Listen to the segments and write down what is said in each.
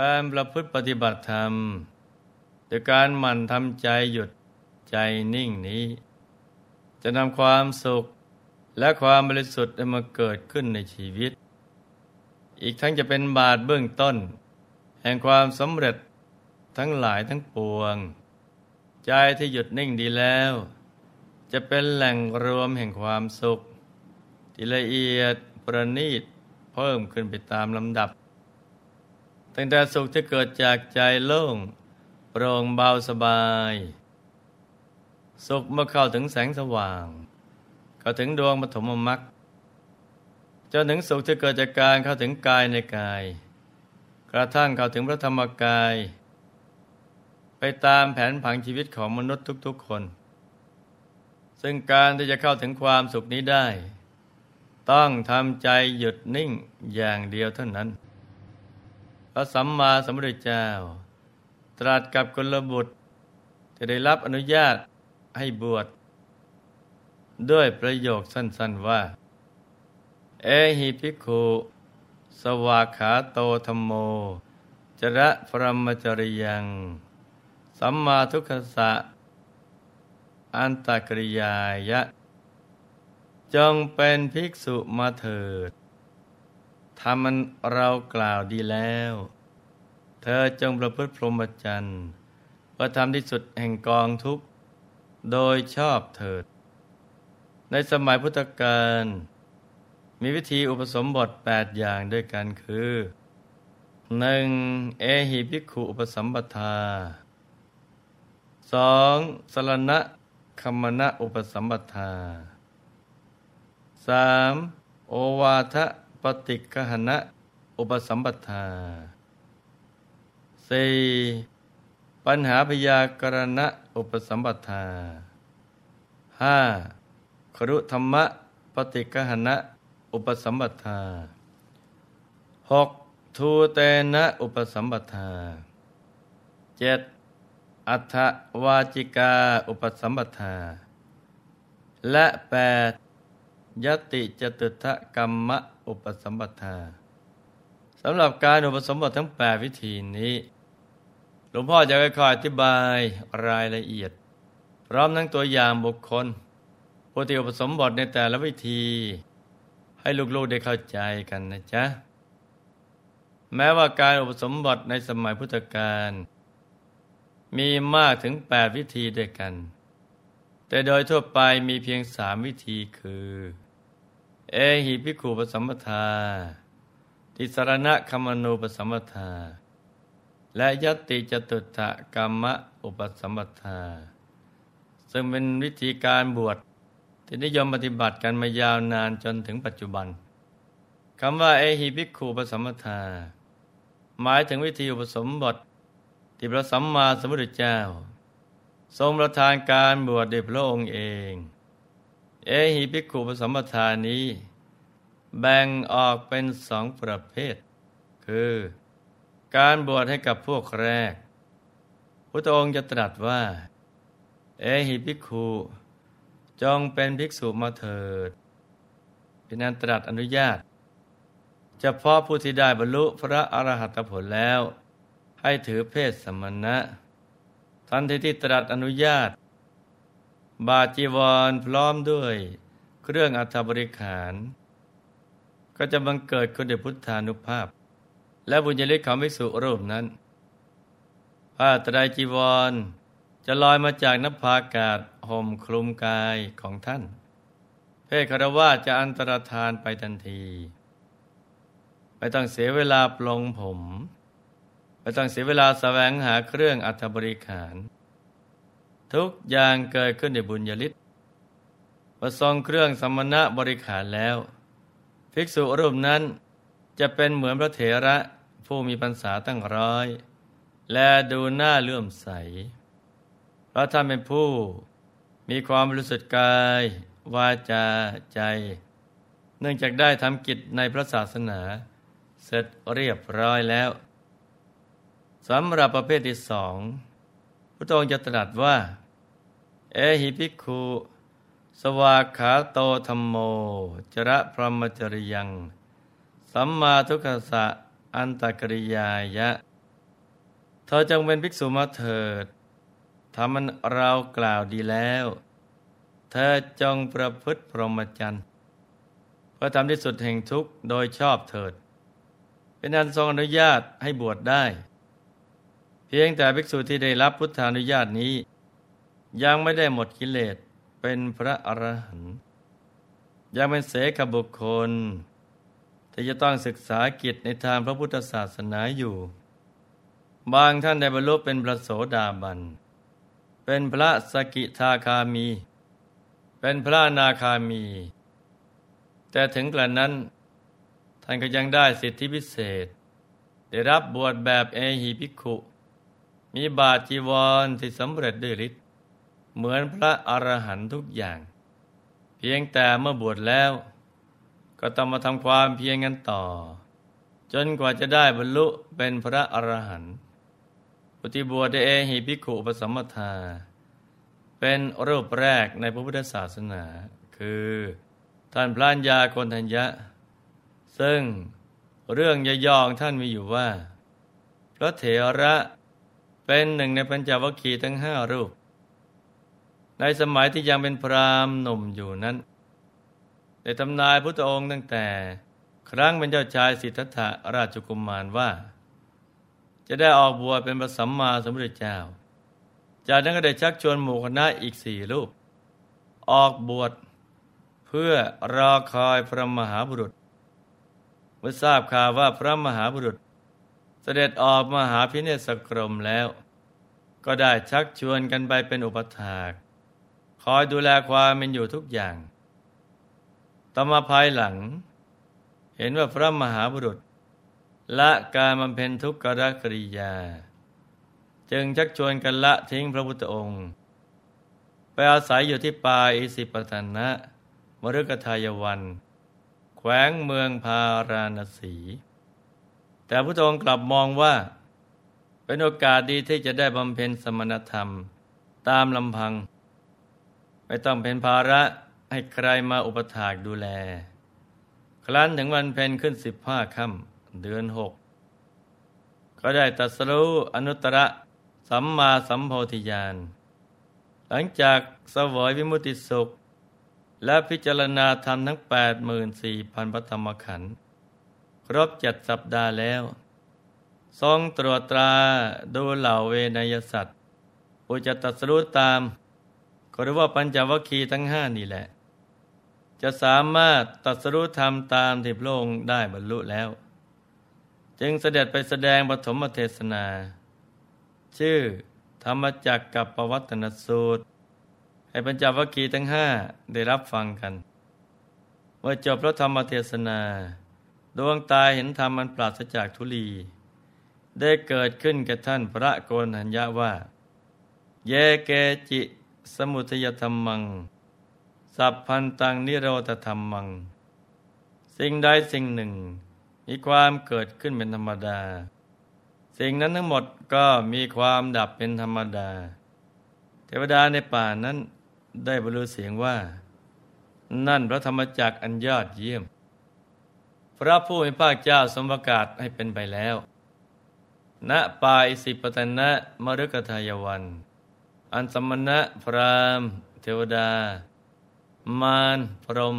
การประพฤติปฏิบัติธรรมโดยการหมั่นทำใจหยุดใจนิ่งนี้ จะนำความสุขและความบริสุทธิ์มาเกิดขึ้นในชีวิต อีกทั้งจะเป็นบาทเบื้องต้น แห่งความสำเร็จทั้งหลายทั้งปวง ใจที่หยุดนิ่งดีแล้ว จะเป็นแหล่งรวมแห่งความสุข ที่ละเอียดประณีตเพิ่มขึ้นไปตามลำดับ ตั้งแต่สุขที่เกิดจากใจโล่งโปร่งเบาสบาย สุขเมื่อเข้าถึงแสงสว่าง เข้าถึงดวงปฐมมรรคจนถึงสุขที่เกิดจากการเข้าถึงกายในกาย กระทั่งเข้าถึงพระธรรมกาย ไปตามแผนผังชีวิตของมนุษย์ทุกๆคน ซึ่งการที่จะเข้าถึงความสุขนี้ได้ ต้องทำใจหยุดนิ่งอย่างเดียวเท่านั้น พระสัมมาสัมพุทธเจ้า ตรัสกับกลบุตรที่ได้รับอนุญาตให้บวชด้วยประโยคสั้น ๆว่า เอหิภิกขุสวากขาโตธรรมโม จระพรมจริยัง สัมมาทุกขสะ อันตกริยายะ จงเป็นภิกษุมาเถิด ทำมันเรากล่าวดีแล้ว เธอจงประพฤติพรหมจรรย์เพื่อทำที่สุดแห่งกองทุกข์ โดยชอบเถิด ในสมัยพุทธกาลมีวิธีอุปสมบทแปดอย่างด้วยกันคือหนึ่งเอหิภิกขุอุปสัมปทาสองสรณะคมณะอุปสัมปทาสามโอวาทะ ปฏิกหณะอุปสัมปทาสี่ปัญหาพยากรณะอุปสัมปทาห้าครุธรรมะปฏิกหณะอุปสัมปทาหกทูเตนะอุปสัมปทาเจ็ดอัฏฐวาจิกาอุปสัมปทา และแปดยติจตุทะกรรมะ อุปสมปทาสำหรับการอุปสมบททั้งแปดวิธีนี้ หลวงพ่อจะค่อยๆอธิบายรายละเอียด พร้อมทั้งตัวอย่างบุคคลผู้ที่อุปสมบทในแต่ละวิธี ให้ลูกๆได้เข้าใจกันนะจ๊ะ แม้ว่าการอุปสมบทในสมัยพุทธกาลมีมากถึงแปดวิธีด้วยกัน แต่โดยทั่วไปมีเพียงสามวิธีคือ เอหิพิขูปสัมปทา ติสรณะคมนูปสัมปทา และยติจตุตะกรรมะอุปสัมปทา ซึ่งเป็นวิธีการบวชที่นิยมปฏิบัติกันมายาวนานจนถึงปัจจุบันคำว่าเอหิภิกขุปสัมมทา หมายถึงวิธีอุปสมบทที่พระสัมมาสัมพุทธเจ้า ทรงประทานการบวชโดยพระองค์เอง เอหิภิกขุปสัมมทานี้ แบ่งออกเป็นสองประเภท คือ การบวชให้กับพวกแรกพระองค์จะตรัสว่า เอหิภิกขุจงเป็นภิกษุมาเถิดเป็นนันตรัสอนุญาตเฉพาะผู้ที่ได้บรรลุพระอรหัตผลแล้ว ให้ถือเพศสมณะ ทันทีที่ตรัสอนุญาต บาจีวรพร้อมด้วยเครื่องอัฐบริขาร ก็จะบังเกิดคุณเดชพุทธานุภาพ และบุญญาลิของภิกษุรูปนั้นผ้าตรายจีวร จะลอยมาจากนภาอากาศห่มคลุมกายของท่าน เพศคารวะจะอันตรธานไปทันที ไม่ต้องเสียเวลาปลงผม ไม่ต้องเสียเวลาแสวงหาเครื่องอัฐบริขาร ทุกอย่างเกิดขึ้นในบุญญาลิศประทรงเครื่องสมณะบริขารแล้ว ภิกษุรูปนั้นจะเป็นเหมือนพระเถระผู้มีพรรษาตั้งร้อย และดูหน้าเลื่อมใสเพราะท่านเป็นผู้ มีความรู้สึกกาย วาจาใจ เนื่องจากได้ทำกิจในพระศาสนา เสร็จเรียบร้อยแล้วสำหรับประเภทที่สองพระองค์จะตรัสว่า เอหิภิกขุสวากขาโตธรรมโม จระพรหมจริยัง สัมมาทุกขะอันตกริยายะ เธอจงเป็นภิกษุมาเถิดทำมันเรากล่าวดีแล้ว เธอจงประพฤติพรหมจรรย์เพื่อทำที่สุดแห่งทุกข์โดยชอบเถิด เป็นอันทรงอนุญาตให้บวชได้ เพียงแต่ภิกษุที่ได้รับพุทธานุญาตนี้ ยังไม่ได้หมดกิเลสเป็นพระอรหันต์ยังเป็นเสกบุคคล ที่จะต้องศึกษากิจในทางพระพุทธศาสนาอยู่ บางท่านได้บรรลุเป็นพระโสดาบัน เป็นพระสกิทาคามี เป็นพระนาคามี แต่ถึงกระนั้น ท่านก็ยังได้สิทธิพิเศษ ได้รับบวชแบบเอหิภิกขุ มีบาทจีวรที่สำเร็จด้วยฤทธิ เหมือนพระอรหันต์ทุกอย่าง เพียงแต่เมื่อบวชแล้ว ก็ต้องมาทำความเพียรกันต่อ จนกว่าจะได้บรรลุเป็นพระอรหันต์ปฏิบวชได้เอหิภิกขุปสัมมทา เป็นรูปแรกในพระพุทธศาสนา คือท่านพระัญญาโกนทัญญะ ซึ่งเรื่องย่องท่านมีอยู่ว่า พระเถระเป็นหนึ่งในปัญจวัคคีย์ทั้งห้ารูป ในสมัยที่ยังเป็นพรามหนุ่มอยู่นั้นได้ทำนายพุทธองค์ตั้งแต่ ครั้งเป็นเจ้าชายสิทธัตถะราชกุมมารว่า จะได้ออกบวชเป็นพระสัมมาสัมพุทธเจ้า จากนั้นก็ได้ชักชวนหมู่คณะอีกสี่รูป ออกบวชเพื่อรอคอยพระมหาบุรุษเมื่อทราบข่าวว่าพระมหาบุรุษ เสด็จออกมาหาพิเนศกรมแล้ว ก็ได้ชักชวนกันไปเป็นอุปถาก คอยดูแลความเป็นอยู่ทุกอย่าง ต่อมาภายหลัง เห็นว่าพระมหาบุรุษ ละการบำเพ็ญทุกขกริยา จึงชักชวนกันละทิ้งพระพุทธองค์ ไปอาศัยอยู่ที่ป่าอิสิปตนะมฤกทายวัน แขวงเมืองพาราณสี แต่พระองค์กลับมองว่า เป็นโอกาสดีที่จะได้บำเพ็ญสมณธรรม ตามลำพัง ไม่ต้องเป็นภาระให้ใครมาอุปถากดูแล ครั้นถึงวันเพ็ญขึ้นสิบห้าค่ำเดือนหกก็ได้ตัสรู้อนุตตรสัมมาสัมโพธิญาณ หลังจากสวยวิมุติสุข และพิจารณาธรรมทั้งแปดหมื่นสี่พันพระธรรมขันธ์ครบเจ็ดสัปดาห์แล้ว ทรงตรวจตราดูเหล่าเวนยสัตว์ผู้จะตัสรู้ตาม ก็เรียกว่าปัญจวัคคีย์ทั้งห้านี่แหละ จะสามารถตัดสรุธรรมตามที่พระองค์ได้บรรลุแล้ว จึงเสด็จไปแสดงปฐมเทศนา ชื่อธรรมจักกับปวัตนสูตร ให้ปัญจวัคคีย์ทั้งห้าได้รับฟังกัน เมื่อจบพระธรรมเทศนา ดวงตาเห็นธรรมมันปราศจากทุลี ได้เกิดขึ้นกับท่านพระโกนหัญญาว่า เยเกจิ สมุทยธรรมัง สัพพันตังนิโรธธรรมัง สิ่งใดสิ่งหนึ่ง มีความเกิดขึ้นเป็นธรรมดา สิ่งนั้นทั้งหมดก็มีความดับเป็นธรรมดา เทวดาในป่านั้นได้บรรลุเสียงว่า นั่นพระธรรมจักรอันยอดเยี่ยม พระผู้มีพระเจ้าสมประกาศให้เป็นไปแล้วณป่าอิสิปตนะมรุกทายวัน อันสมณะพรามเทวดา มารพรหม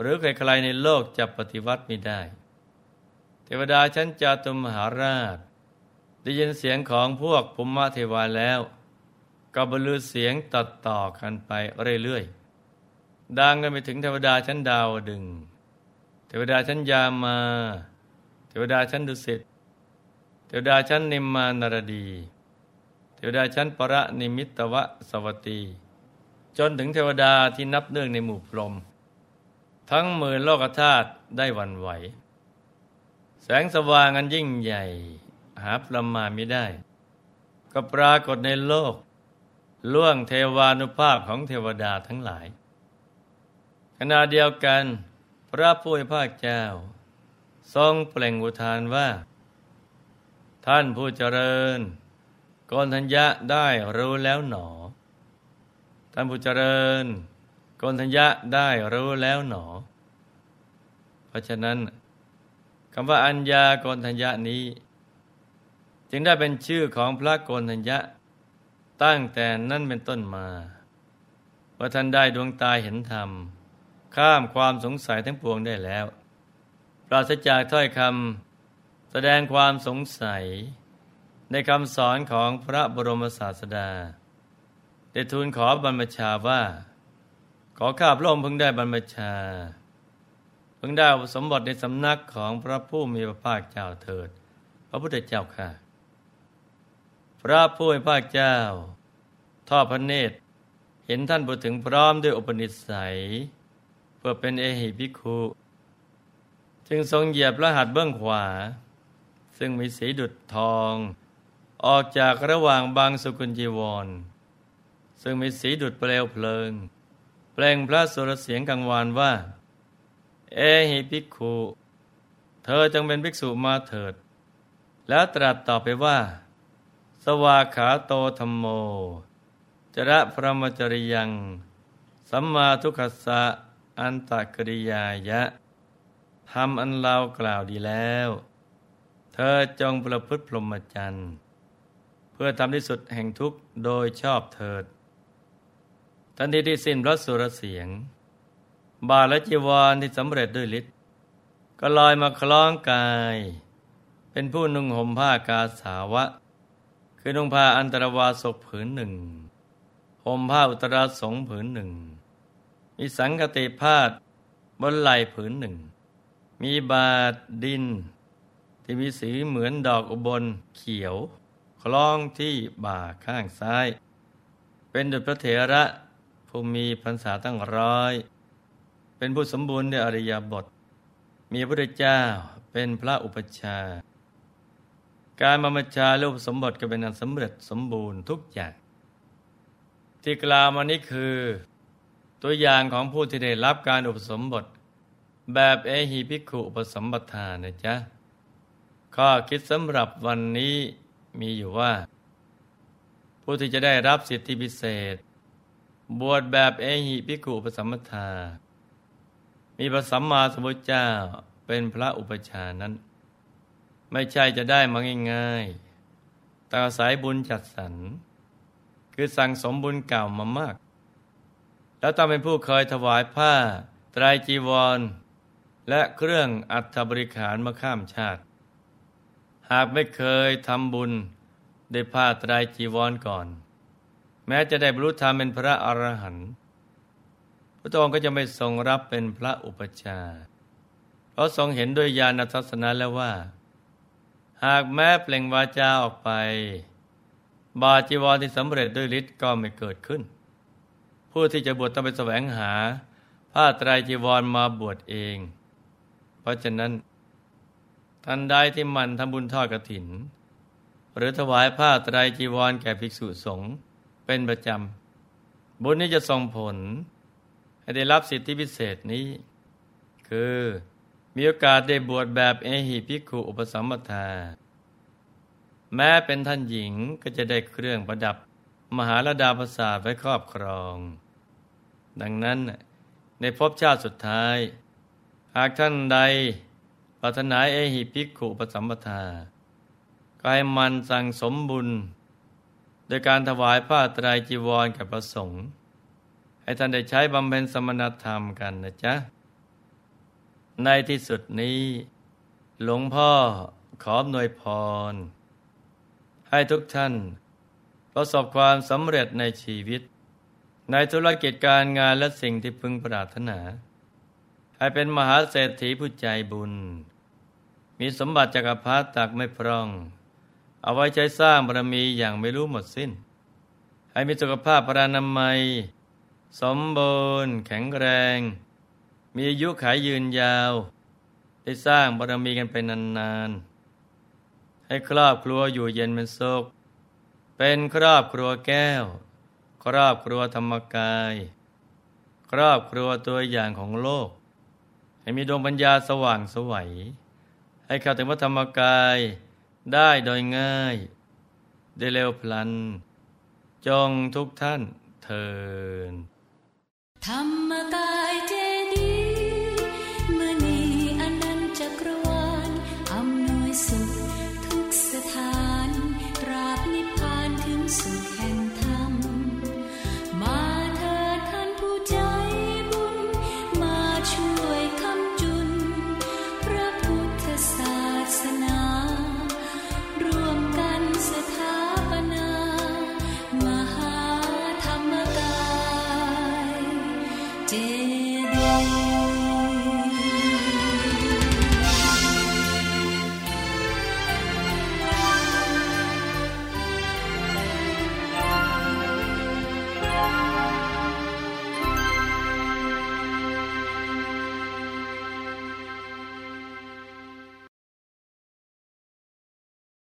หรือใครๆในโลกจะปฏิวัติไม่ได้ เทวดาชั้นจาตุมหาราช ได้ยินเสียงของพวกภูมิเทวาแล้ว ก็บรรลุเสียงตัดต่อกันไปเรื่อยๆดังกันไปถึงเทวดาชั้นดาวดึง เทวดาชั้นยามา เทวดาชั้นดุสิตเทวดาชั้นนิมมานารดี วดาชั้นปรนิมิตวสวตี จนถึงเทวดาที่นับเนื่องในหมู่พรหมทั้งหมื่นโลกธาตุได้วันไหว แสงสว่างอันยิ่งใหญ่ หาประมาณไม่ได้ ก็ปรากฏในโลก ล่วงเทวานุภาพของเทวดาทั้งหลาย ขณะเดียวกัน พระผู้เป็นพระเจ้า ทรงเปล่งอุทานว่า ท่านผู้เจริญ กนทัญญะได้รู้แล้วหนอ ท่านผู้เจริญกนทัญญะได้รู้แล้วหนอ เพราะฉะนั้นคำว่าอัญญากนทัญญะนี้ จึงได้เป็นชื่อของพระโกนทัญญะ ตั้งแต่นั้นเป็นต้นมาว่าท่านได้ดวงตาเห็นธรรม ข้ามความสงสัยทั้งปวงได้แล้ว ปราศจากถ้อยคำแสดงความสงสัย ในคำสอนของพระบรมศาสดา ได้ทูลขอบรรพชาว่า ขอข้าพระองค์เพิ่งได้บรรพชา เพิ่งได้สมบัติในสำนักของพระผู้มีพระภาคเจ้าเถิด พระพุทธเจ้าค่ะ พระผู้มีพระภาคเจ้า ทอดพระเนตร เห็นท่านพูดถึงพร้อมด้วยอุปนิสัย เพื่อเป็นเอหิภิกขุจึงทรงเหยียบรหัตถ์เบื้องขวา ซึ่งมีสีดุจทอง ออกจากระหว่างบางสุกุลจีวร ซึ่งมีสีดุจเปลวเพลิง แปลงพระสุรเสียงกังวานว่า เอหิภิกขุเธอจงเป็นภิกษุมาเถิด แล้วตรัสต่อไปว่า สวาขาโตธรรมโม จระพระมจริยัง สัมมาทุกขสะอันตกริยายะทำอันเรากล่าวดีแล้ว เธอจงประพฤติพรหมจรรย์ เพื่อทำที่สุดแห่งทุกข์โดยชอบเถิดทันทีที่สิ้นพระสุรเสียง บาและจีวรที่สำเร็จด้วยฤทธิ์ก็ลอยมาคล้องกาย เป็นผู้นุ่งห่มผ้ากาสาวะ คือนุ่งผ้าอันตรวาสกผืนหนึ่งห่มผ้าอุตราสงผืนหนึ่ง มีสังกติพาดบนไหล่ผืนหนึ่ง มีบาดดิน ที่มีสีเหมือนดอกอุบลเขียว คล้องที่บ่าข้างซ้าย เป็นดุจพระเถระผู้มีพรรษาตั้งร้อย เป็นผู้สมบูรณ์ในอริยบท มีพระเจ้าเป็นพระอุปชา การบรรชาลูกสมบัติก็เป็นอันสำเร็จสมบูรณ์ทุกอย่าง ที่กล่าวมานี้คือ ตัวอย่างของผู้ที่ได้รับการอุปสมบท แบบเอหิภิกขุอุปสมบทานะจ๊ะข้อคิดสำหรับวันนี้ มีอยู่ว่า ผู้ที่จะได้รับสิทธิพิเศษ บวชแบบเอหิภิกขุปสมบทา มีพระสัมมาสัมพุทธเจ้าเป็นพระอุปชานั้น ไม่ใช่จะได้มาง่ายๆแต่อาศัยบุญจัดสรรคือสั่งสมบุญเก่ามามาก แล้วต้องเป็นผู้เคยถวายผ้า ไตรจีวร และเครื่องอัฐบริขารมาข้ามชาติ หากไม่เคยทำบุญได้ผ้าตรจีวรก่อน แม้จะได้บรรลุธรรมเป็นพระอรหันต์พระองค์ก็จะไม่ทรงรับเป็นพระอุปชาเพราะทรงเห็นด้วยญาณทัศนะแล้วว่า หากแม้เปล่งวาจาออกไป บาจีวรที่สำเร็จด้วยฤทธิ์ก็ไม่เกิดขึ้น ผู้ที่จะบวชต้องไปแสวงหาผ้าตรายจีวรมาบวชเอง เพราะฉะนั้น ทันใดที่มันทำบุญทอดกระถิน หรือถวายผ้าไตรจีวรแก่ภิกษุสงฆ์เป็นประจำ บุญนี้จะส่งผล ให้ได้รับสิทธิพิเศษนี้ คือมีโอกาสได้บวชแบบเอหิภิกขุอุปสัมปทา แม้เป็นท่านหญิงก็จะได้เครื่องประดับมหาลดาประสาทไว้ครอบครอง ดังนั้นในภพชาติสุดท้าย หากท่านใด ปรารถนาเอหิภิกขุปสัมปทาก็ให้มันสั่งสมบุญ โดยการถวายผ้าตรายจีวรกับประสงค์ ให้ท่านได้ใช้บำเพ็ญสมณธรรมกันนะจ๊ะ ในที่สุดนี้ หลวงพ่อขอหน่วยพร ให้ทุกท่าน ประสบความสำเร็จในชีวิต ในธุรกิจการงานและสิ่งที่พึงปรารถนา ให้เป็นมหาเศรษฐีผู้ใจบุญ มีสมบัติจักรพรรดิตักไม่พร่อง เอาไว้ใช้สร้างบารมีอย่างไม่รู้หมดสิ้น ให้มีสุขภาพปรานามัย สมบูรณ์แข็งแรง มีอายุขายยืนยาว ได้สร้างบารมีกันไปนานๆ ให้ครอบครัวอยู่เย็นเป็นสุข เป็นครอบครัวแก้ว ครอบครัวธรรมกาย ครอบครัวตัวอย่างของโลก ให้มีดวงปัญญาสว่างสวัย ให้เข้าถึงพระธรรมกายได้โดยง่าย ได้เร็วพลัน จงทุกท่านเทินธรรมกายเจ